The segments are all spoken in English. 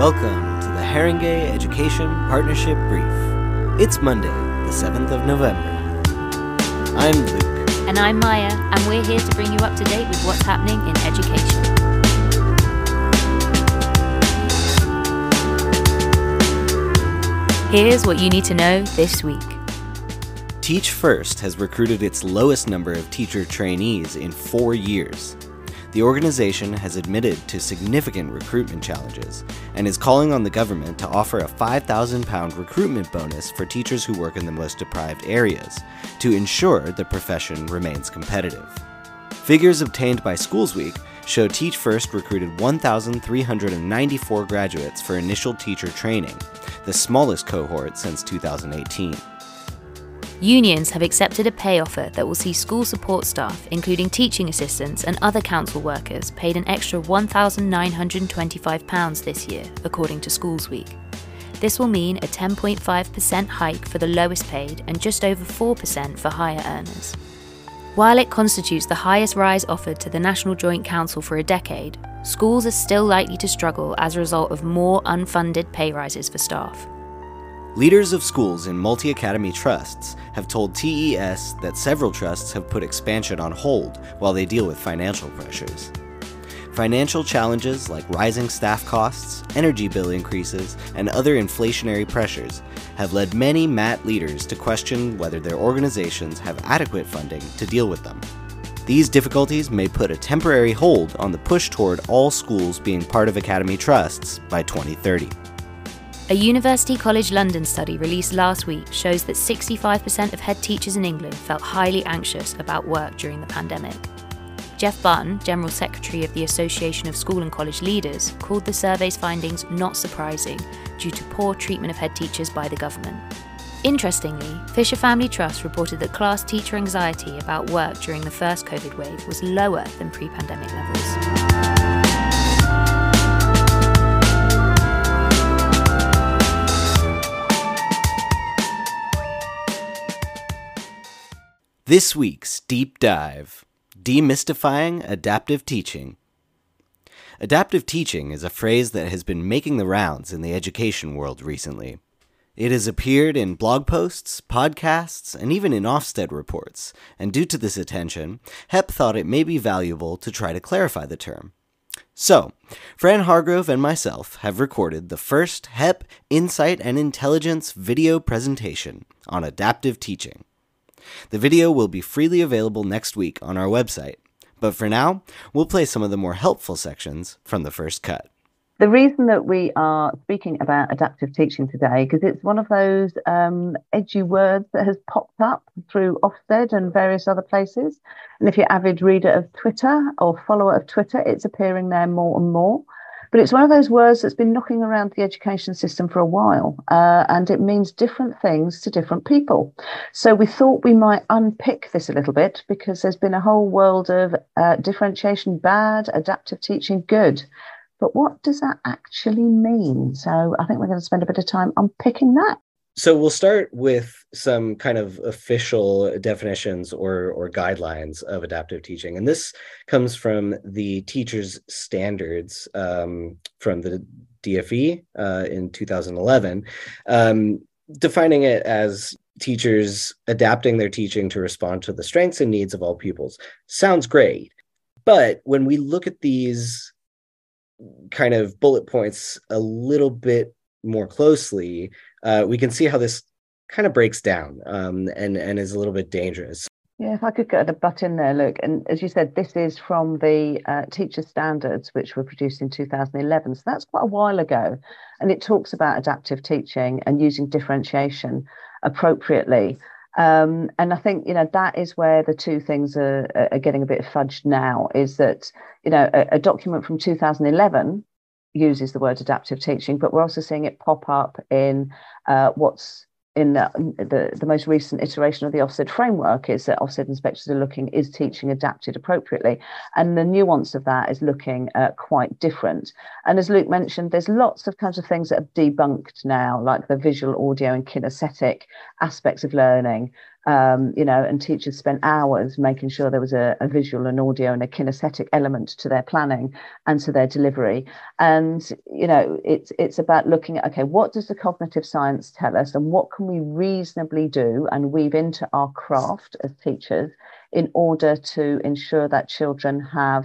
Welcome to the Haringey Education Partnership Brief. It's Monday, the 7th of November. I'm Luke. And I'm Maya, and we're here to bring you up to date with what's happening in education. Here's what you need to know this week. Teach First has recruited its lowest number of teacher trainees in four years. The organization has admitted to significant recruitment challenges and is calling on the government to offer a £5,000 recruitment bonus for teachers who work in the most deprived areas to ensure the profession remains competitive. Figures obtained by Schools Week show Teach First recruited 1,394 graduates for initial teacher training, the smallest cohort since 2018. Unions have accepted a pay offer that will see school support staff, including teaching assistants and other council workers, paid an extra £1,925 this year, according to Schools Week. This will mean a 10.5% hike for the lowest paid and just over 4% for higher earners. While it constitutes the highest rise offered to the National Joint Council for a decade, schools are still likely to struggle as a result of more unfunded pay rises for staff. Leaders of schools in multi academy trusts have told TES that several trusts have put expansion on hold while they deal with financial pressures. Financial challenges like rising staff costs, energy bill increases, and other inflationary pressures have led many MAT leaders to question whether their organizations have adequate funding to deal with them. These difficulties may put a temporary hold on the push toward all schools being part of Academy Trusts by 2030. A University College London study released last week shows that 65% of head teachers in England felt highly anxious about work during the pandemic. Geoff Barton, General Secretary of the Association of School and College Leaders, called the survey's findings not surprising due to poor treatment of head teachers by the government. Interestingly, Fischer Family Trust reported that class teacher anxiety about work during the first COVID wave was lower than pre pandemic levels. This week's Deep Dive Demystifying Adaptive Teaching. Adaptive teaching is a phrase that has been making the rounds in the education world recently. It has appeared in blog posts, podcasts, and even in Ofsted reports, and due to this attention, HEP thought it may be valuable to try to clarify the term. So, Fran Hargrove and myself have recorded the first HEP Insight and Intelligence video presentation on adaptive teaching. The video will be freely available next week on our website. But for now, we'll play some of the more helpful sections from the first cut. The reason that we are speaking about adaptive teaching today, because it's one of those um, edgy words that has popped up through Ofsted and various other places. And if you're avid reader of Twitter or follower of Twitter, it's appearing there more and more. But it's one of those words that's been knocking around the education system for a while, uh, and it means different things to different people. So we thought we might unpick this a little bit because there's been a whole world of uh, differentiation bad, adaptive teaching good. But what does that actually mean? So I think we're going to spend a bit of time unpicking that. So we'll start with some kind of official definitions or, or guidelines of adaptive teaching. And this comes from the teacher's standards um, from the DFE uh, in 2011, um, defining it as teachers adapting their teaching to respond to the strengths and needs of all pupils. Sounds great. But when we look at these kind of bullet points a little bit more closely, uh, we can see how this kind of breaks down um, and and is a little bit dangerous. Yeah, if I could get a butt in there, Luke, and as you said, this is from the uh, teacher standards, which were produced in 2011. So that's quite a while ago. And it talks about adaptive teaching and using differentiation appropriately. Um, and I think, you know, that is where the two things are, are getting a bit fudged now is that, you know, a, a document from 2011 uses the word adaptive teaching, but we're also seeing it pop up in uh, what's in the, the, the, most recent iteration of the Ofsted framework is that Ofsted inspectors are looking, is teaching adapted appropriately? And the nuance of that is looking uh, quite different. And as Luke mentioned, there's lots of kinds of things that have debunked now, like the visual, audio, and kinesthetic aspects of learning. Um, you know, and teachers spent hours making sure there was a, a, visual and audio and a kinesthetic element to their planning and to their delivery. And you know, it's it's about looking at okay, what does the cognitive science tell us, and what can we reasonably do and weave into our craft as teachers in order to ensure that children have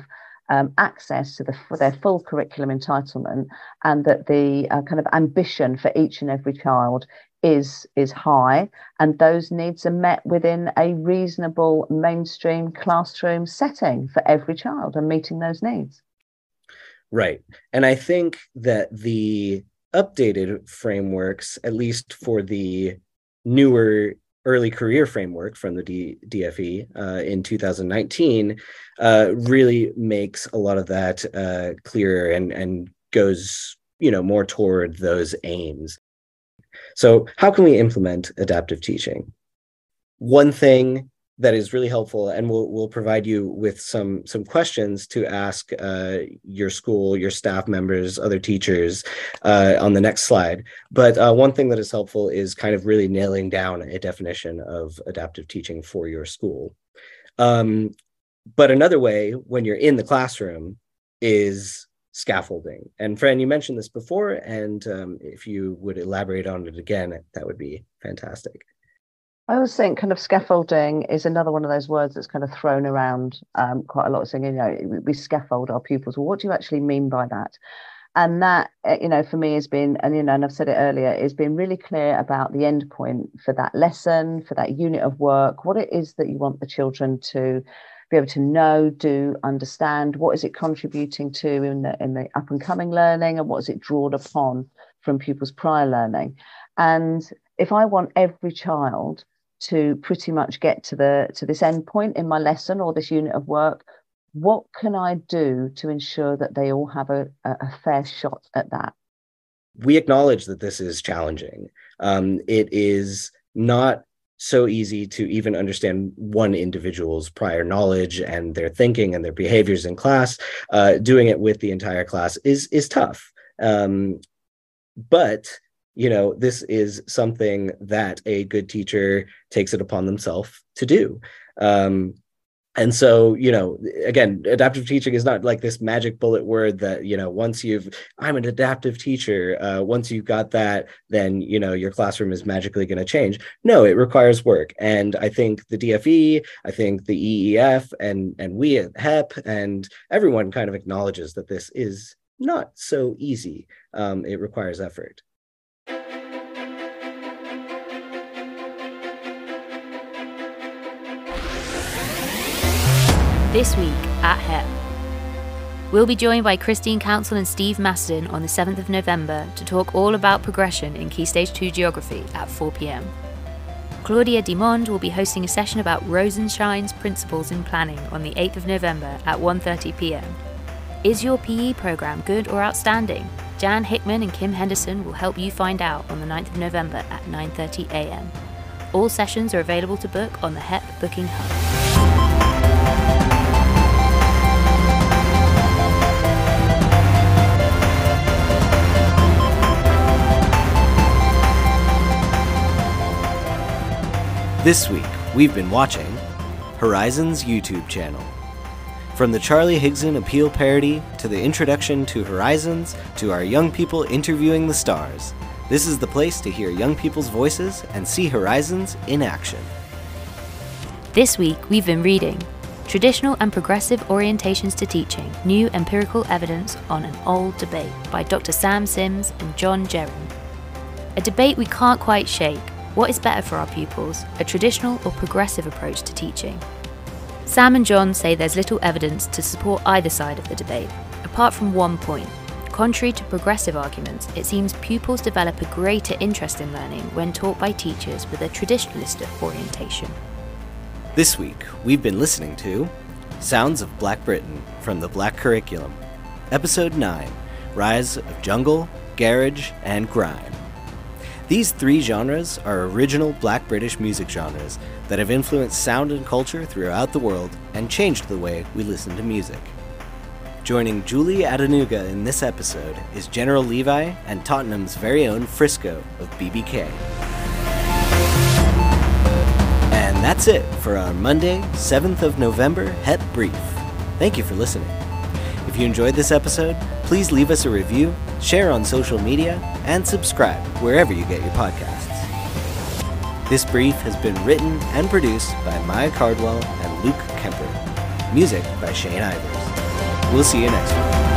um, access to the, their full curriculum entitlement and that the uh, kind of ambition for each and every child is is high and those needs are met within a reasonable mainstream classroom setting for every child and meeting those needs. Right. And i think that the updated frameworks at least for the newer early career framework from the D- dfe uh, in 2019 uh, really makes a lot of that uh, clearer and and goes you know more toward those aims so, how can we implement adaptive teaching? One thing that is really helpful, and we'll we'll provide you with some some questions to ask uh, your school, your staff members, other teachers uh, on the next slide. But uh, one thing that is helpful is kind of really nailing down a definition of adaptive teaching for your school. Um, but another way, when you're in the classroom, is scaffolding. And Fran, you mentioned this before, and um, if you would elaborate on it again, that would be fantastic. I always think kind of scaffolding is another one of those words that's kind of thrown around um, quite a lot. Saying, you know, we scaffold our pupils. Well, what do you actually mean by that? And that, eh, you know, for me has been, and you know, and I've said it earlier, is being really clear about the end point for that lesson, for that unit of work, what it is that you want the children to be able to know, do, understand what is it contributing to in the in the up and coming learning, and what is it drawn upon from pupils' prior learning. And if I want every child to pretty much get to the to this end point in my lesson or this unit of work, what can I do to ensure that they all have a, a fair shot at that? We acknowledge that this is challenging. Um, it is not so easy to even understand one individual's prior knowledge and their thinking and their behaviors in class. Uh, doing it with the entire class is is tough. Um, but you know, this is something that a good teacher takes it upon themselves to do. Um, and so you know again adaptive teaching is not like this magic bullet word that you know once you've i'm an adaptive teacher uh, once you've got that then you know your classroom is magically going to change. No it requires work. And i think the dfe i think the eef and and we at hep and everyone kind of acknowledges that this is not so easy. Um, it requires effort this week at HEP. We'll be joined by Christine Counsell and Steve Maston on the 7th of November to talk all about progression in Key Stage 2 geography at 4pm. Claudia Dimond will be hosting a session about Rosenshine's principles in planning on the 8th of November at 1.30pm. Is your PE programme good or outstanding? Jan Hickman and Kim Henderson will help you find out on the 9th of November at 9.30am. All sessions are available to book on the HEP Booking Hub. This week, we've been watching Horizon's YouTube channel. From the Charlie Higson appeal parody to the introduction to Horizons to our young people interviewing the stars, this is the place to hear young people's voices and see Horizons in action. This week, we've been reading Traditional and Progressive Orientations to Teaching New Empirical Evidence on an Old Debate by Dr. Sam Sims and John Jerrim. A debate we can't quite shake what is better for our pupils, a traditional or progressive approach to teaching? Sam and John say there's little evidence to support either side of the debate, apart from one point. Contrary to progressive arguments, it seems pupils develop a greater interest in learning when taught by teachers with a traditionalist orientation. This week, we've been listening to Sounds of Black Britain from the Black Curriculum, Episode 9 Rise of Jungle, Garage, and Grime. These three genres are original black British music genres that have influenced sound and culture throughout the world and changed the way we listen to music. Joining Julie Adenuga in this episode is General Levy and Tottenham's very own Frisco of BBK. And That's it for our Monday, 7th of November HEP Brief. Thank you for listening. If you enjoyed this episode, please leave us a review, share on social media, and subscribe wherever you get your podcasts. This brief has been written and produced by Maya Cardwell and Luke Kemper. Music by Shane Ivers. We'll see you next week.